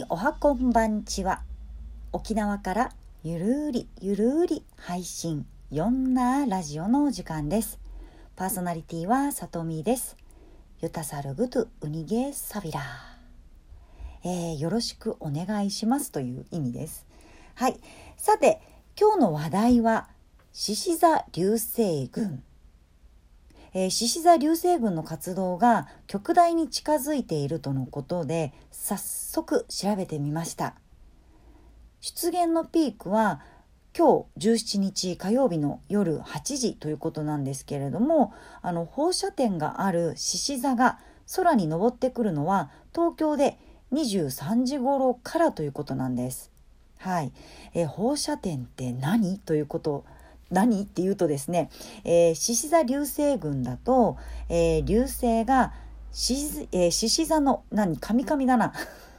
におはこんばんちは沖縄からゆるりゆるり配信よんなラジオの時間です。パーソナリティはさとみです。ゆたさるぐとうにげさびらえー、よろしくお願いしますという意味です。はい。さて今日の話題は獅子座流星群。えー、獅子座流星群の活動が極大に近づいているとのことで早速調べてみました。出現のピークは今日17日火曜日の夜8時ということなんですけれどもあの放射点がある獅子座が空に昇ってくるのは東京で23時頃からということなんです。はい、え、放射点って何？ということ何？っていうとですね獅子、座流星群だと、えー、流星が獅子、えー、座の何？神々だな。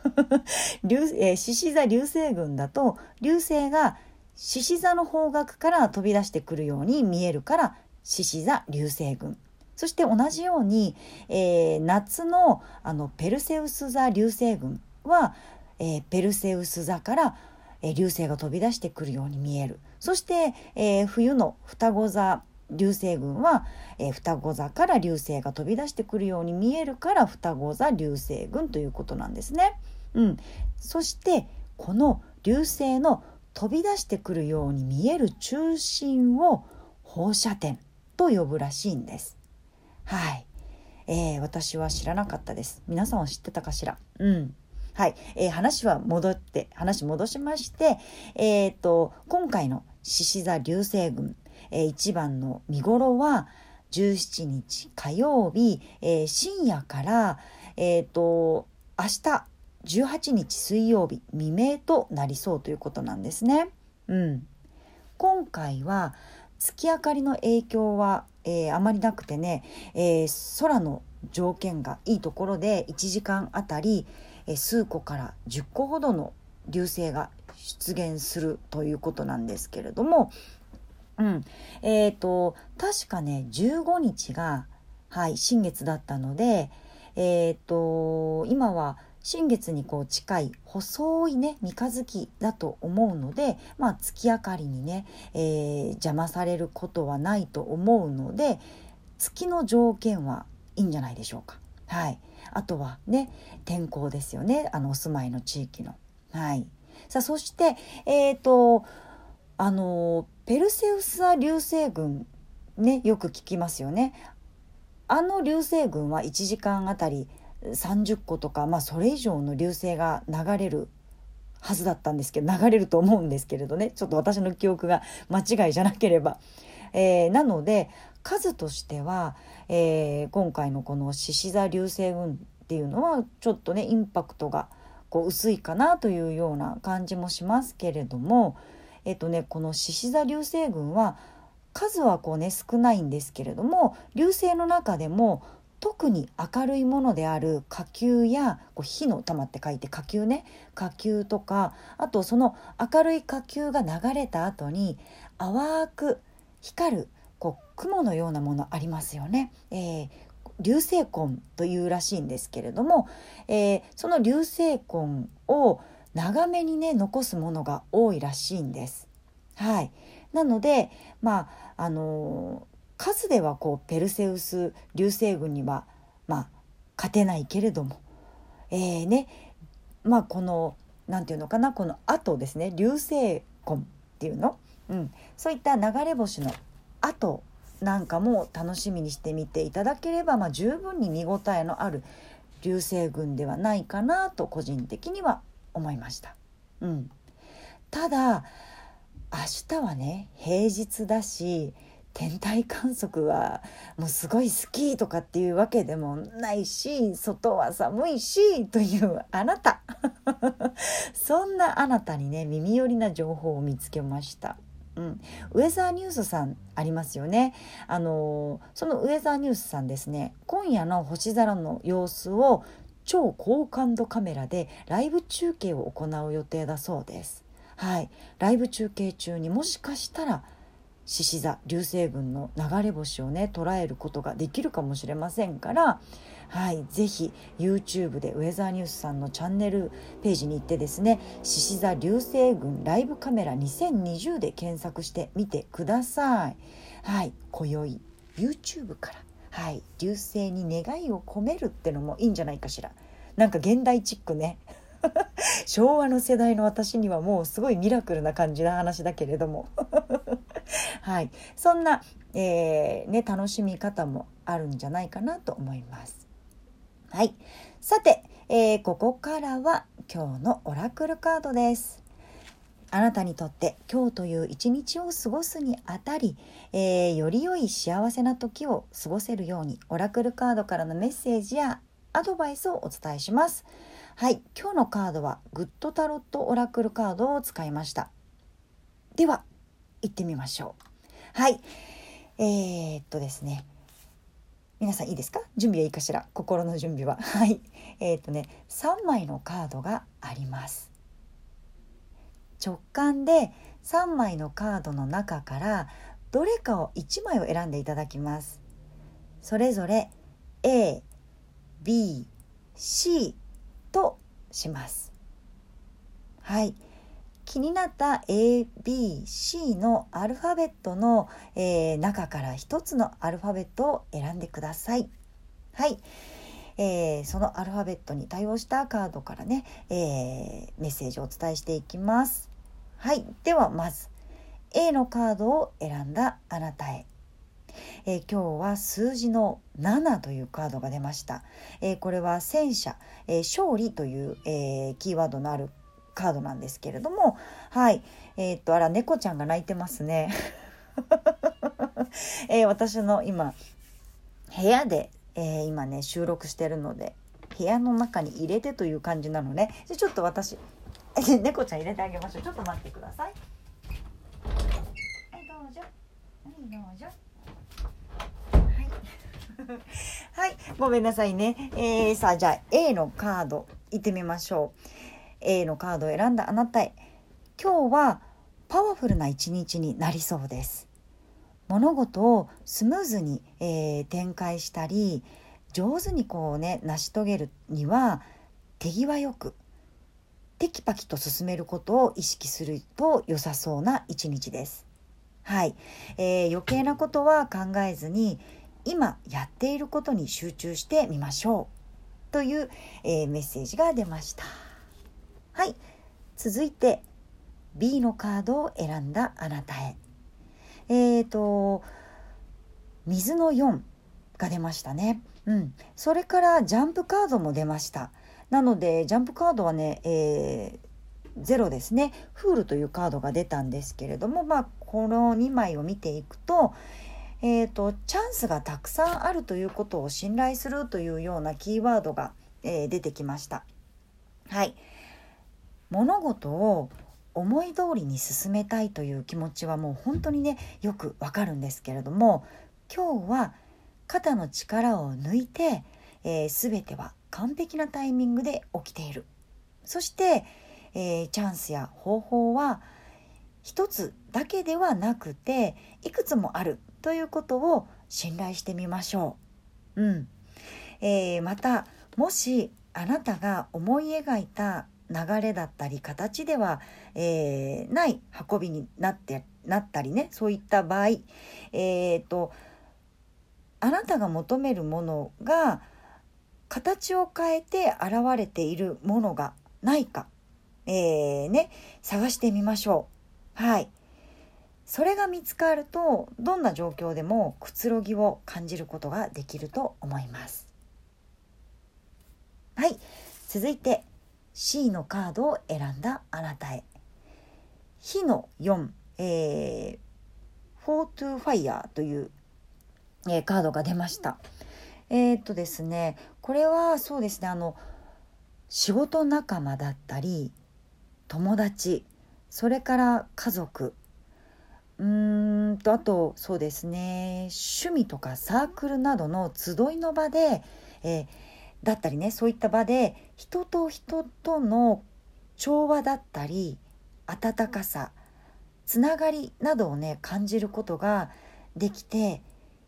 流、えー、獅子座流星群だと流星が獅子座の方角から飛び出してくるように見えるから獅子座流星群。そして同じように、えー、夏のあのペルセウス座流星群は、えー、ペルセウス座から、え、流星が飛び出してくるように見える。そして、えー、冬の双子座流星群は、えー、双子座から流星が飛び出してくるように見えるから双子座流星群ということなんですね。うん、そしてこの流星の飛び出してくるように見える中心を放射点と呼ぶらしいんです。はい、えー、私は知らなかったです。皆さんは知ってたかしら？うん。はい、えー、話は戻って話戻しまして、えーと今回の獅子座流星群、えー、一番の見頃は17日火曜日、えー、深夜から、えーと、明日18日水曜日未明となりそうということなんですね。うん、今回は月明かりの影響は、えー、あまりなくてね、えー、空の条件がいいところで1時間あたり、数個から10個ほどの流星が出現するということなんですけれども、うん、えっ、ー、と確かね15日がはい新月だったのでえっ、ー、と今は新月にこう近い細いね三日月だと思うので、まあ、月明かりにね、えー、邪魔されることはないと思うので月の条件はいいんじゃないでしょうか。はい、あとはね天候ですよねあのお住まいの地域の。はい、さあそしてえっ、ー、とあのペルセウス座流星群ねよく聞きますよね。あの流星群は1時間あたり30個とか、まあ、それ以上の流星が流れるはずだったんですけど流れると思うんですけれどねちょっと私の記憶が間違いじゃなければ。えー、なので数としては、えー、今回のこの獅子座流星群っていうのはちょっとねインパクトがこう薄いかなというような感じもしますけれども、えっとね、この獅子座流星群は数はこうね少ないんですけれども流星の中でも特に明るいものである火球やこう火の玉って書いて火球ね火球とかあとその明るい火球が流れた後に淡く光るこう雲のようなものありますよね、えー、流星痕というらしいんですけれども、えー、その流星痕を長めにね残すものが多いらしいんです。はい、なのでまああのー、数ではこうペルセウス流星群にはまあ勝てないけれども、えーねまあ、この何て言うのかなこの後ですね流星痕っていうの、うん、そういった流れ星の後なんかも楽しみにしてみていただければ、まあ、十分に見応えのある流星群ではないかなと個人的には思いました。うん、ただ明日はね平日だし天体観測はもうすごい好きとかっていうわけでもないし外は寒いしというあなた そんなあなたにね耳寄りな情報を見つけました。うん、ウェザーニュースさんありますよね。あのそのウェザーニュースさんですね。今夜の星空の様子を超高感度カメラでライブ中継を行う予定だそうです。はい。ライブ中継中にもしかしたら獅子座流星群の流れ星をね捉えることができるかもしれませんからはいぜひ YouTube でウェザーニュースさんのチャンネルページに行ってですね獅子座流星群ライブカメラ2020で検索してみてください。はい今宵 YouTube からはい流星に願いを込めるってのもいいんじゃないかしら。なんか現代チックね。昭和の世代の私にはもうすごいミラクルな感じな話だけれども。はい、そんな、えー、ね、楽しみ方もあるんじゃないかなと思います。はい、さて、えー、ここからは今日のオラクルカードです。あなたにとって今日という一日を過ごすにあたり、えー、より良い幸せな時を過ごせるようにオラクルカードからのメッセージやアドバイスをお伝えします。はい、今日のカードはグッドタロットオラクルカードを使いました。では行ってみましょう。はい、えー、っとですね。皆さんいいですか？準備はいいかしら？心の準備は。はい。えー、っとね、3枚のカードがあります。直感で3枚のカードの中からどれかを1枚を選んでいただきます。それぞれ A、B、C とします。はい。気になった ABC のアルファベットの、えー、中から一つのアルファベットを選んでください。はい。えー、そのアルファベットに対応したカードからね、えー、メッセージをお伝えしていきます。はい。ではまず A のカードを選んだあなたへ。えー、今日は数字の7というカードが出ました。えー、これは戦車、えー、勝利という、えキーワードのあるカードなんですけれども、はい。えっと、あら、猫ちゃんが泣いてますね。え私の今、部屋で、え今ね、収録してるので、部屋の中に入れてという感じなのね。じゃちょっと私、猫ちゃん入れてあげましょう。ちょっと待ってください。はい、どうぞ。はい、どうぞ。はい、ごめんなさいね。えー、さあ、じゃあ A のカード、いってみましょう。A のカードを選んだあなたへ。今日はパワフルな一日になりそうです。物事をスムーズに、えー、展開したり、上手にこうね、成し遂げるには、手際よく、テキパキと進めることを意識すると良さそうな一日です。はい、えー、余計なことは考えずに今やっていることに集中してみましょうという、えー、メッセージが出ましたはい。続いて B のカードを選んだあなたへ。えーと水の4が出ましたね。うん。それからジャンプカードも出ました。なのでジャンプカードはね、えー、ゼロですね。フールというカードが出たんですけれどもまあこの2枚を見ていくとえーと、チャンスがたくさんあるということを信頼するというようなキーワードが、えー、出てきました。はい、物事を思い通りに進めたいという気持ちはもう本当にねよくわかるんですけれども今日は肩の力を抜いて、えー、全ては完璧なタイミングで起きているそして、えー、チャンスや方法は一つだけではなくていくつもあるということを信頼してみましょう。うんえー、またもしあなたが思い描いた流れだったり形では、えー、ない運びになってなったりねそういった場合、えーと、あなたが求めるものが形を変えて現れているものがないか、えー、ね、探してみましょう。はい。それが見つかるとどんな状況でもくつろぎを感じることができると思いますはい続いて C のカードを選んだあなたへ。火の4、えー、フォートゥファイヤーという、えー、カードが出ました。えー、っとですねこれはそうですねあの仕事仲間だったり友達それから家族うーんとあとそうですね趣味とかサークルなどの集いの場で、えー、だったりねそういった場で人と人との調和だったり温かさつながりなどをね感じることができて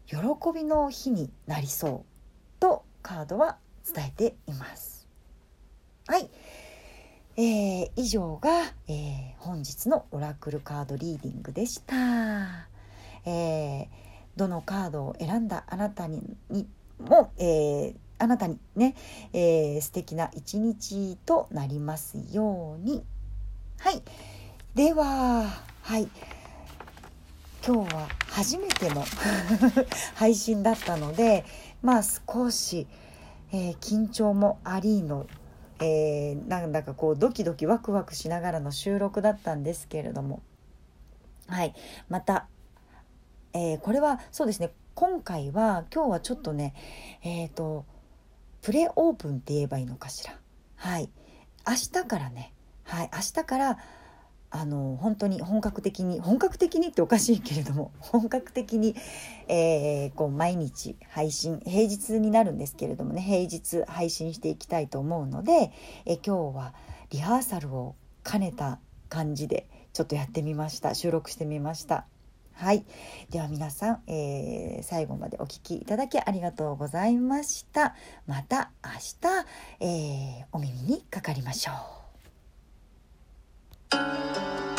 喜びの日になりそうとカードは伝えています。はい、えー、以上が、えー、本日のオラクルカードリーディングでした。えー、どのカードを選んだあなたにも、えー、あなたにね、えー、素敵な一日となりますように。はい。では、はい。今日は初めての 配信だったので、まあ少し、えー、緊張もありの、えー、なんだかこうドキドキワクワクしながらの収録だったんですけれども、はい。また、えー、これはそうですね、今回は今日はちょっとね、えっ、ー、と、プレオープンって言えばいいのかしら？はい。明日からね。はい。明日からあの本当に本格的に本格的にっておかしいけれども 本格的に、えー、こう毎日配信平日になるんですけれどもね平日配信していきたいと思うので、え今日はリハーサルを兼ねた感じでちょっとやってみました。収録してみました。はい。では皆さん、えー、最後までお聴きいただきありがとうございました。また明日、えー、お耳にかかりましょう。